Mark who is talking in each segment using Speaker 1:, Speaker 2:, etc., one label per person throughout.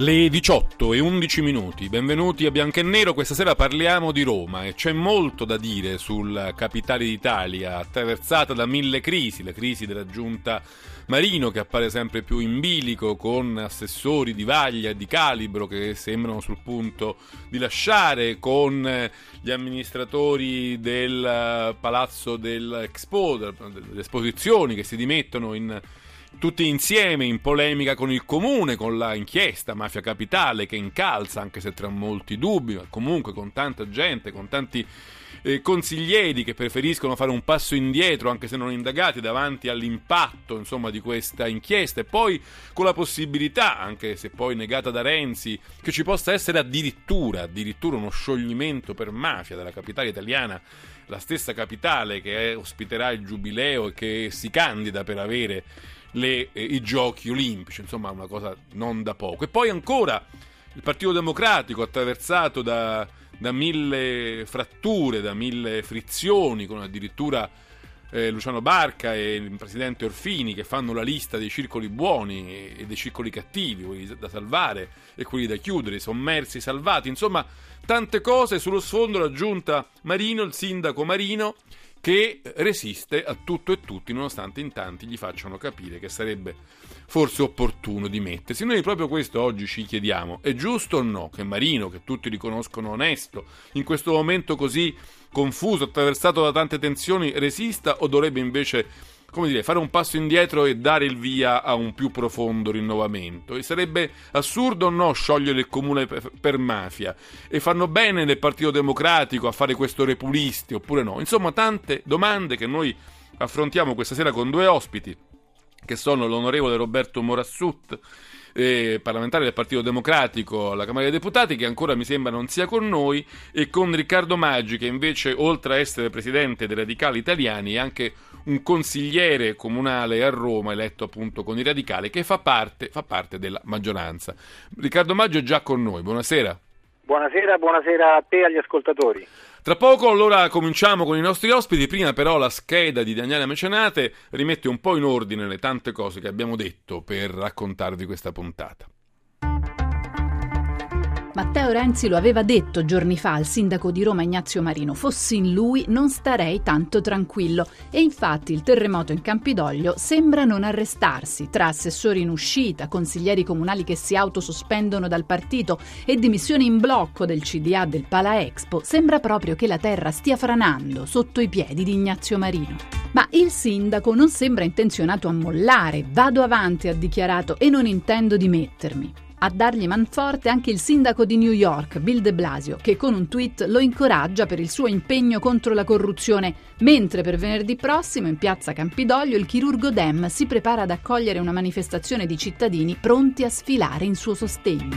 Speaker 1: Le 18 e 11 minuti, benvenuti a Bianco e Nero, questa sera parliamo di Roma e c'è molto da dire sul capitale d'Italia, attraversata da mille crisi, la crisi della giunta Marino che appare sempre più in bilico con assessori di vaglia di calibro che sembrano sul punto di lasciare, con gli amministratori del palazzo dell'Expo, delle esposizioni che si dimettono in tutti insieme in polemica con il comune, con la inchiesta Mafia Capitale che incalza, anche se tra molti dubbi, ma comunque con tanta gente, con tanti eh, consiglieri che preferiscono fare un passo indietro, anche se non indagati, davanti all'impatto insomma, di questa inchiesta, e poi con la possibilità, anche se poi negata da Renzi, che ci possa essere addirittura, addirittura uno scioglimento per mafia della capitale italiana la stessa capitale che ospiterà il giubileo e che si candida per avere le, eh, i giochi olimpici, insomma una cosa non da poco. E poi ancora il Partito Democratico attraversato da, da mille fratture, da mille frizioni, con addirittura eh, Luciano Barca e il presidente Orfini che fanno la lista dei circoli buoni e dei circoli cattivi, quelli da salvare e quelli da chiudere, sommersi salvati, insomma tante cose sullo sfondo la giunta Marino, il sindaco Marino che resiste a tutto e tutti nonostante in tanti gli facciano capire che sarebbe forse opportuno dimettersi. Noi proprio questo oggi ci chiediamo, è giusto o no che Marino, che tutti riconoscono onesto, in questo momento così confuso, attraversato da tante tensioni, resista o dovrebbe invece come dire, fare un passo indietro e dare il via a un più profondo rinnovamento. E sarebbe assurdo o no sciogliere il comune per, per, mafia? E fanno bene nel Partito Democratico a fare questo repulisti oppure no? Insomma, tante domande che noi affrontiamo questa sera con due ospiti, che sono l'onorevole Roberto Morassut, eh, parlamentare del Partito Democratico alla Camera dei Deputati, che ancora mi sembra non sia con noi, e con Riccardo Maggi, che invece, oltre a essere presidente dei Radicali Italiani, è anche un consigliere comunale a Roma, eletto appunto con i Radicali, che fa parte, fa parte della maggioranza. Riccardo Maggio è già con noi, buonasera.
Speaker 2: Buonasera, buonasera a te e agli ascoltatori.
Speaker 1: Tra poco allora cominciamo con i nostri ospiti, prima però la scheda di Daniele Mecenate rimette un po' in ordine le tante cose che abbiamo detto per raccontarvi questa puntata.
Speaker 3: Matteo Renzi lo aveva detto giorni fa al sindaco di Roma Ignazio Marino, fossi in lui non starei tanto tranquillo e infatti il terremoto in Campidoglio sembra non arrestarsi, tra assessori in uscita, consiglieri comunali che si autosospendono dal partito e dimissioni in blocco del CDA del Pala Expo, sembra proprio che la terra stia franando sotto i piedi di Ignazio Marino. Ma il sindaco non sembra intenzionato a mollare, vado avanti ha dichiarato e non intendo dimettermi. A dargli manforte anche il sindaco di New York, Bill de Blasio, che con un tweet lo incoraggia per il suo impegno contro la corruzione, mentre per venerdì prossimo in piazza Campidoglio il chirurgo Dem si prepara ad accogliere una manifestazione di cittadini pronti a sfilare in suo sostegno.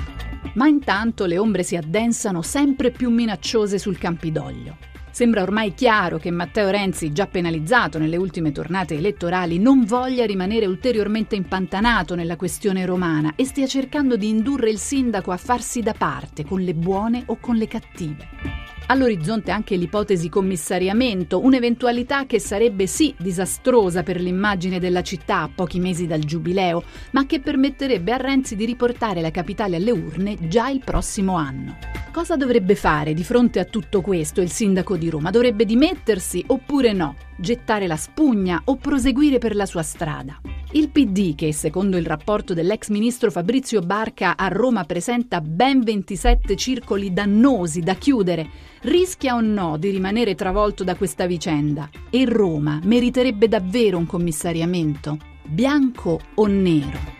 Speaker 3: Ma intanto le ombre si addensano sempre più minacciose sul Campidoglio. Sembra ormai chiaro che Matteo Renzi, già penalizzato nelle ultime tornate elettorali, non voglia rimanere ulteriormente impantanato nella questione romana e stia cercando di indurre il sindaco a farsi da parte con le buone o con le cattive. All'orizzonte anche l'ipotesi commissariamento, un'eventualità che sarebbe sì disastrosa per l'immagine della città a pochi mesi dal giubileo, ma che permetterebbe a Renzi di riportare la capitale alle urne già il prossimo anno. Cosa dovrebbe fare di fronte a tutto questo il sindaco di Roma? Dovrebbe dimettersi oppure no? Gettare la spugna o proseguire per la sua strada? Il PD, che secondo il rapporto dell'ex ministro Fabrizio Barca a Roma presenta ben 27 circoli dannosi da chiudere, rischia o no di rimanere travolto da questa vicenda? E Roma meriterebbe davvero un commissariamento? Bianco o nero?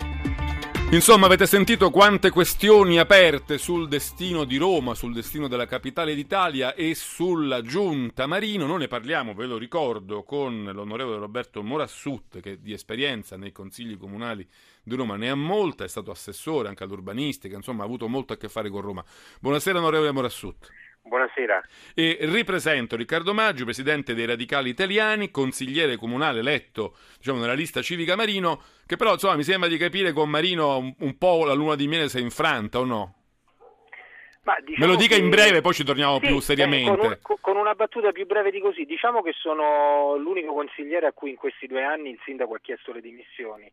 Speaker 1: Insomma, avete sentito quante questioni aperte sul destino di Roma, sul destino della capitale d'Italia e sulla giunta Marino. Noi ne parliamo, ve lo ricordo, con l'onorevole Roberto Morassut, che di esperienza nei consigli comunali di Roma ne ha molta, è stato assessore anche all'urbanistica, insomma ha avuto molto a che fare con Roma. Buonasera onorevole Morassut.
Speaker 4: Buonasera.
Speaker 1: E ripresento Riccardo Maggio, presidente dei Radicali Italiani, consigliere comunale eletto diciamo, nella lista civica Marino, che però insomma, mi sembra di capire con Marino un, un po' la luna di miele si è infranta o no?
Speaker 2: Ma diciamo
Speaker 1: Me lo dica
Speaker 2: che-
Speaker 1: in breve, poi ci torniamo
Speaker 2: Sì,
Speaker 1: più
Speaker 2: eh,
Speaker 1: seriamente.
Speaker 2: con, un- con una battuta più breve di così, diciamo che sono l'unico consigliere a cui in questi due anni il sindaco ha chiesto le dimissioni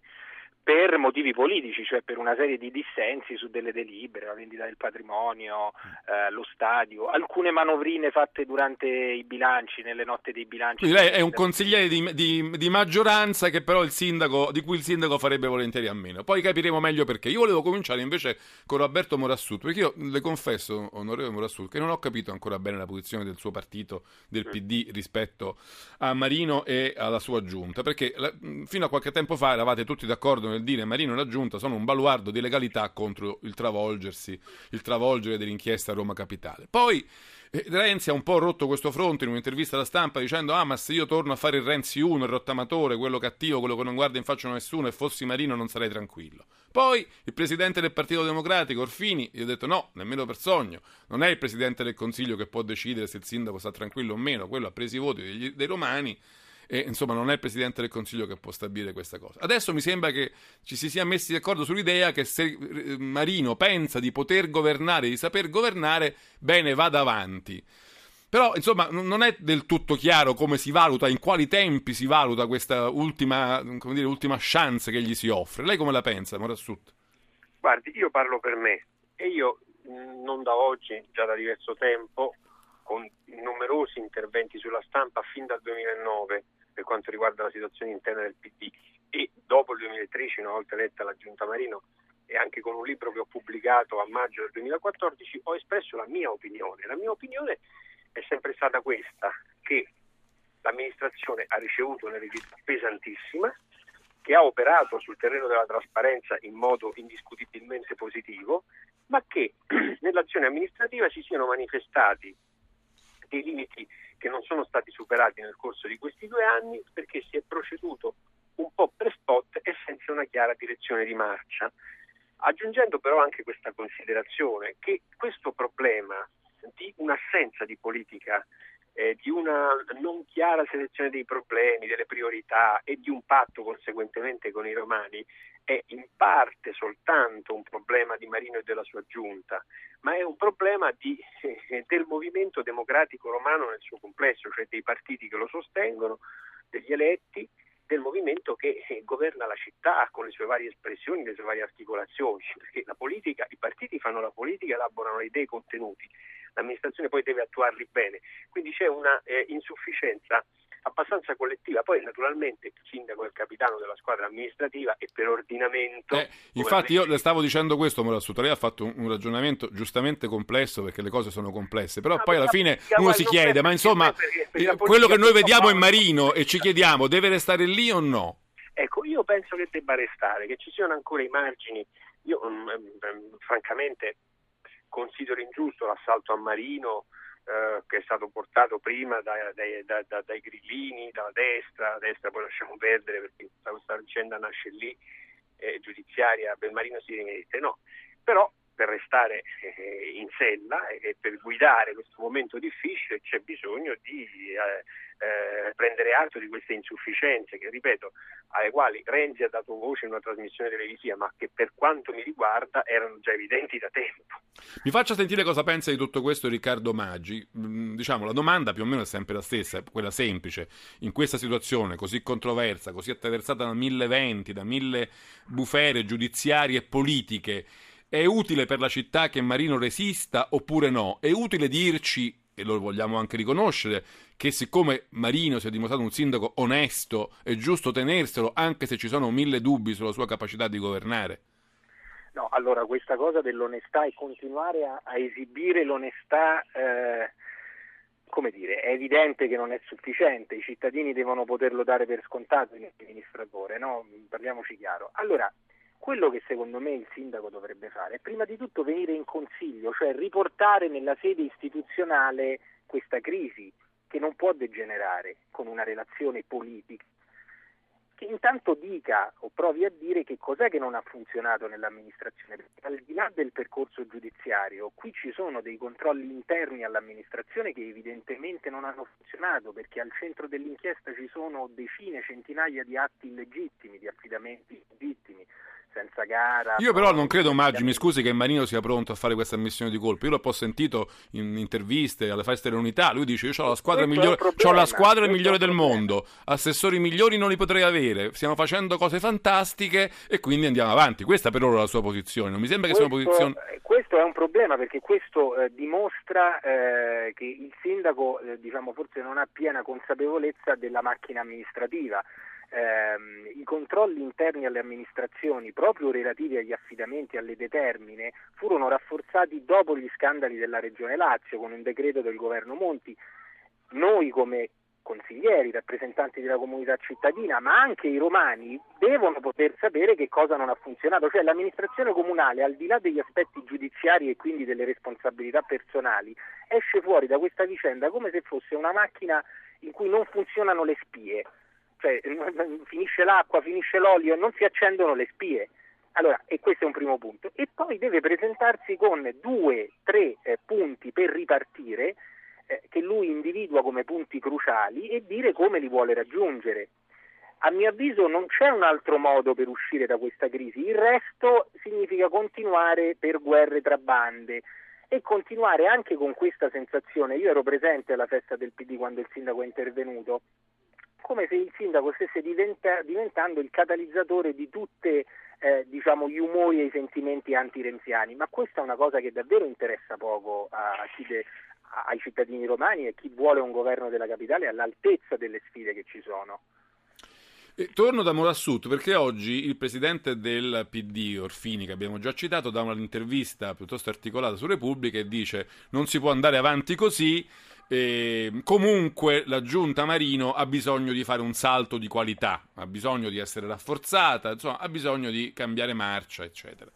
Speaker 2: per motivi politici, cioè per una serie di dissensi su delle delibere, la vendita del patrimonio, eh, lo stadio, alcune manovrine fatte durante i bilanci, nelle notte dei bilanci.
Speaker 1: Quindi lei è un consigliere di, di- di maggioranza che però il sindaco, di cui il sindaco farebbe volentieri a meno. Poi capiremo meglio perché. Io volevo cominciare invece con Roberto Morassut, perché io le confesso, onorevole Morassut, che non ho capito ancora bene la posizione del suo partito, del PD, rispetto a Marino e alla sua giunta, perché la- fino a qualche tempo fa eravate tutti d'accordo nel dire Marino e la giunta sono un baluardo di legalità contro il travolgersi, il travolgere dell'inchiesta a Roma Capitale. Poi eh, Renzi ha un po' rotto questo fronte in un'intervista alla stampa dicendo ah ma se io torno a fare il Renzi 1, il rottamatore, quello cattivo, quello che non guarda in faccia a nessuno e fossi Marino non sarei tranquillo. Poi il presidente del Partito Democratico Orfini gli ha detto no, nemmeno per sogno, non è il presidente del Consiglio che può decidere se il sindaco sta tranquillo o meno, quello ha preso i voti dei romani e insomma non è il presidente del Consiglio che può stabilire questa cosa. Adesso mi sembra che ci si sia messi d'accordo sull'idea che se eh, Marino pensa di poter governare, di saper governare, bene, vada avanti. Però, insomma, non è del tutto chiaro come si valuta, in quali tempi si valuta questa ultima, dire, ultima chance che gli si offre. Lei come la pensa, Morassut?
Speaker 4: Guardi, io parlo per me e io non da oggi, già da diverso tempo, con numerosi interventi sulla stampa fin dal 2009 per quanto riguarda la situazione interna del PD e dopo il 2013, una volta eletta la Giunta Marino e anche con un libro che ho pubblicato a maggio del 2014, ho espresso la mia opinione. La mia opinione è sempre stata questa, che l'amministrazione ha ricevuto un'eredità pesantissima, che ha operato sul terreno della trasparenza in modo indiscutibilmente positivo, ma che nell'azione amministrativa si siano manifestati dei limiti che non sono stati superati nel corso di questi due anni perché si è proceduto un po' per spot e senza una chiara direzione di marcia. Aggiungendo però anche questa considerazione che questo problema di un'assenza di politica, eh, di una non chiara selezione dei problemi, delle priorità e di un patto conseguentemente con i romani è in parte soltanto un problema di Marino e della sua giunta, ma è un problema di, eh, del movimento democratico romano nel suo complesso, cioè dei partiti che lo sostengono, degli eletti, del movimento che eh, governa la città con le sue varie espressioni, le sue varie articolazioni, perché politica, i partiti fanno la politica, elaborano le idee e i contenuti, l'amministrazione poi deve attuarli bene, quindi c'è una eh, insufficienza abbastanza collettiva. Poi naturalmente il sindaco è il capitano della squadra amministrativa e per ordinamento...
Speaker 1: Eh, infatti io le stavo dicendo questo, Morassut, lei ha fatto un, un ragionamento giustamente complesso perché le cose sono complesse, però
Speaker 4: Ah,
Speaker 1: poi alla fine uno si chiede, ma insomma,
Speaker 4: perché- perché
Speaker 1: eh, quello che noi vediamo in Marino e ci chiediamo, deve restare lì o no?
Speaker 4: Ecco, io penso che debba restare, che ci siano ancora i margini. Io mm, mm, francamente considero ingiusto l'assalto a Marino eh, che è stato portato prima dai, dai- da- da- dai grillini, dalla destra, la destra poi lasciamo perdere perché questa, questa vicenda nasce lì, eh, giudiziaria, Belmarino si rimette, no, però per restare eh, in sella e per guidare questo momento difficile c'è bisogno di eh, prendere atto di queste insufficienze che, ripeto, alle quali Renzi ha dato voce in una trasmissione televisiva, ma che per quanto mi riguarda erano già evidenti da tempo.
Speaker 1: Mi faccia sentire cosa pensa di tutto questo Riccardo Maggi. Mm, Diciamo, la domanda più o meno è sempre la stessa, quella semplice. In questa situazione così controversa, così attraversata da mille venti, da mille bufere giudiziarie e politiche, è utile per la città che Marino resista oppure no? È utile dirci, e lo vogliamo anche riconoscere, che siccome Marino si è dimostrato un sindaco onesto, è giusto tenerselo anche se ci sono mille dubbi sulla sua capacità di governare?
Speaker 2: No, allora questa cosa dell'onestà e continuare a, a esibire l'onestà, eh, come dire, è evidente che non è sufficiente, i cittadini devono poterlo dare per scontato in amministratore, no? Parliamoci chiaro. Allora, quello che secondo me il sindaco dovrebbe fare è prima di tutto venire in consiglio, cioè riportare nella sede istituzionale questa crisi che non può degenerare con una relazione politica che intanto dica o provi a dire che cos'è che non ha funzionato nell'amministrazione. Perché al di là del percorso giudiziario, qui ci sono dei controlli interni all'amministrazione che evidentemente non hanno funzionato perché al centro dell'inchiesta ci sono decine, centinaia di atti illegittimi, di affidamenti illegittimi senza gara.
Speaker 1: Io però non credo, Maggi, mi scusi che Marino sia pronto a fare questa ammissione di colpo. Io l'ho sentito in interviste alle feste dell'unità. Lui dice: Io ho la squadra, migliore, ho la squadra migliore del mondo, assessori migliori non li potrei avere. Stiamo facendo cose fantastiche e quindi andiamo avanti. Questa per ora è la sua posizione. Non mi sembra che questo, sia una posizione.
Speaker 2: Questo è un problema perché questo eh, dimostra eh, che il sindaco, eh, diciamo, forse non ha piena consapevolezza della macchina amministrativa ehm, i controlli interni alle amministrazioni proprio relativi agli affidamenti alle determine furono rafforzati dopo gli scandali della Regione Lazio con un decreto del governo Monti. Noi come consiglieri, rappresentanti della comunità cittadina, ma anche i romani devono poter sapere che cosa non ha funzionato, cioè l'amministrazione comunale al di là degli aspetti giudiziari e quindi delle responsabilità personali esce fuori da questa vicenda come se fosse una macchina in cui non funzionano le spie cioè finisce l'acqua, finisce l'olio non si accendono le spie. Allora, e questo è un primo punto. E poi deve presentarsi con due, tre eh, punti per ripartire, eh, che lui individua come punti cruciali e dire come li vuole raggiungere. A mio avviso non c'è un altro modo per uscire da questa crisi, il resto significa continuare per guerre tra bande e continuare anche con questa sensazione. Io ero presente alla festa del PD quando il sindaco è intervenuto come se il sindaco stesse diventa, diventando il catalizzatore di tutti eh, diciamo, gli umori e i sentimenti anti-renziani, ma questa è una cosa che davvero interessa poco a de, ai cittadini romani e a chi vuole un governo della capitale all'altezza delle sfide che ci sono.
Speaker 1: E torno da Morassut perché oggi il presidente del PD, Orfini, che abbiamo già citato, dà un'intervista piuttosto articolata su Repubblica e dice non si può andare avanti così, e comunque la giunta Marino ha bisogno di fare un salto di qualità, ha bisogno di essere rafforzata, insomma, ha bisogno di cambiare marcia, eccetera.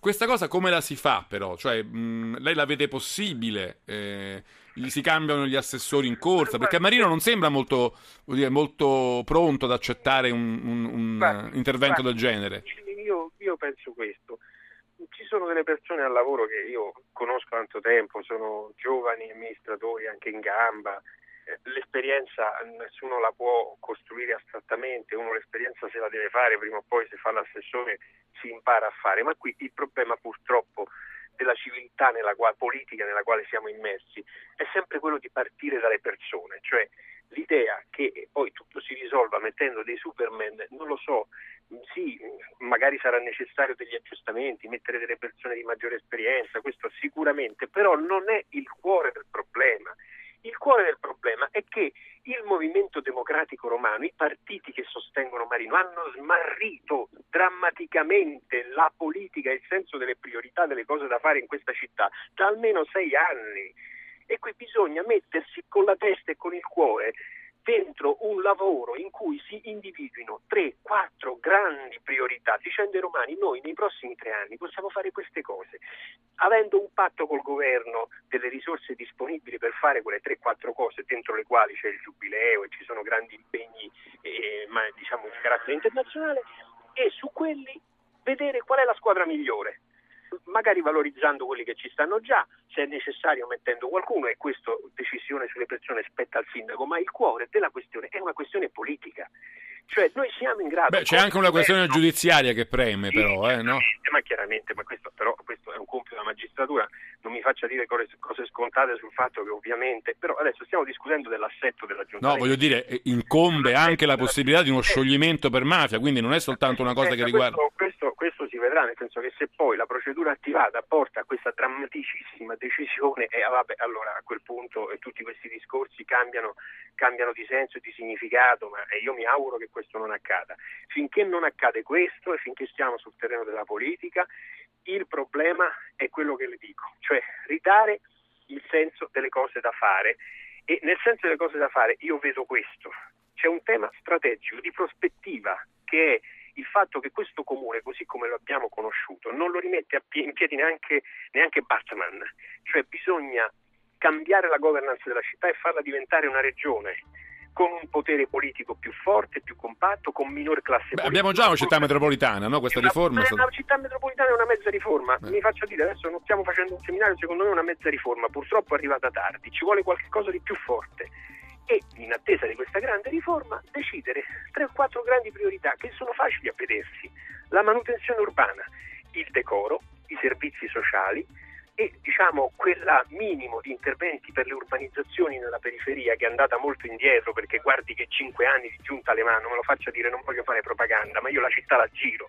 Speaker 1: Questa cosa come la si fa però? Cioè, mh, lei la vede possibile? Eh, si cambiano gli assessori in corsa? Perché Marino non sembra molto, dire, molto pronto ad accettare un, un, un Beh, intervento del genere.
Speaker 4: Io, io penso questo ci sono delle persone al lavoro che io conosco tanto tempo, sono giovani amministratori anche in gamba, eh, l'esperienza nessuno la può costruire astrattamente, uno l'esperienza se la deve fare, prima o poi se fa l'assessore si impara a fare, ma qui il problema purtroppo della civiltà nella quale, politica nella quale siamo immersi è sempre quello di partire dalle persone, cioè l'idea che poi tutto si risolva mettendo dei superman, non lo so, sì, magari sarà necessario degli aggiustamenti, mettere delle persone di maggiore esperienza, questo sicuramente, però non è il cuore del problema. Il cuore del problema è che il movimento democratico romano, i partiti che sostengono Marino, hanno smarrito drammaticamente la politica e il senso delle priorità delle cose da fare in questa città da almeno sei anni. E qui bisogna mettersi con la testa e con il cuore dentro un lavoro in cui si individuino tre, quattro grandi priorità, dicendo ai romani noi nei prossimi tre anni possiamo fare queste cose, avendo un patto col governo delle risorse disponibili per fare quelle tre, quattro cose dentro le quali c'è il giubileo e ci sono grandi impegni eh, ma, diciamo, di carattere internazionale e su quelli vedere qual è la squadra migliore magari valorizzando quelli che ci stanno già, se è necessario mettendo qualcuno e questa decisione sulle persone spetta al sindaco, ma il cuore della questione è una questione politica. Cioè noi siamo in grado...
Speaker 1: Beh, c'è anche una questione giudiziaria che preme sì, però, eh, no?
Speaker 4: Ma chiaramente, ma questo, però, questo è un compito della magistratura, non mi faccia dire cose, cose, scontate sul fatto che ovviamente... Però adesso stiamo discutendo dell'assetto della giunta.
Speaker 1: No, voglio dire, eh, incombe anche la possibilità di uno scioglimento per mafia, quindi non è soltanto una cosa che riguarda...
Speaker 4: Questo, questo, questo vedrà, nel senso che se poi la procedura attivata porta a questa drammaticissima decisione, eh, vabbè, allora a quel punto eh, tutti questi discorsi cambiano, cambiano, di senso e di significato, ma eh, io mi auguro che questo non accada. Finché non accade questo e finché stiamo sul terreno della politica, il problema è quello che le dico, cioè ridare il senso delle cose da fare. E nel senso delle cose da fare io vedo questo, c'è un tema strategico di prospettiva che è il fatto che questo comune, così come lo abbiamo conosciuto, non lo rimette in piedi neanche, neanche Batman, cioè bisogna cambiare la governance della città e farla diventare una regione, con un potere politico più forte, più compatto, con minor classe
Speaker 1: Beh,
Speaker 4: politica.
Speaker 1: abbiamo già una città metropolitana, no? Questa
Speaker 4: Una-
Speaker 1: riforma. stata-
Speaker 4: La città metropolitana è una mezza riforma,
Speaker 1: Eh.
Speaker 4: mi faccio dire, adesso non stiamo facendo un seminario, secondo me è una mezza riforma, purtroppo è arrivata tardi, ci vuole qualcosa di più forte e in attesa di questa grande riforma decidere tre o quattro grandi priorità che sono facili a vedersi, la manutenzione urbana, il decoro, i servizi sociali e diciamo quella minimo di interventi per le urbanizzazioni nella periferia che è andata molto indietro perché guardi che cinque anni di giunta alle mani, me lo faccia dire, non voglio fare propaganda, ma io la città la giro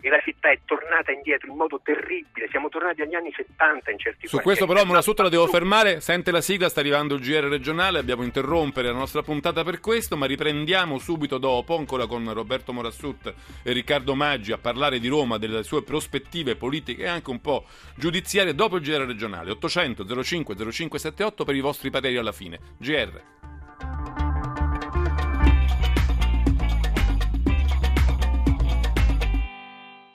Speaker 4: e la città è tornata indietro in modo terribile, siamo tornati agli anni 70 in certi
Speaker 1: Su questo però Monasutto la devo fermare, sente la sigla, sta arrivando il GR regionale, abbiamo interrompere la nostra puntata per questo, ma riprendiamo subito dopo, ancora con Roberto Morassut e Riccardo Maggi, a parlare di Roma, delle sue prospettive politiche e anche un po' giudiziarie dopo il GR regionale. 800 05 0578 per i vostri pareri alla fine. GR.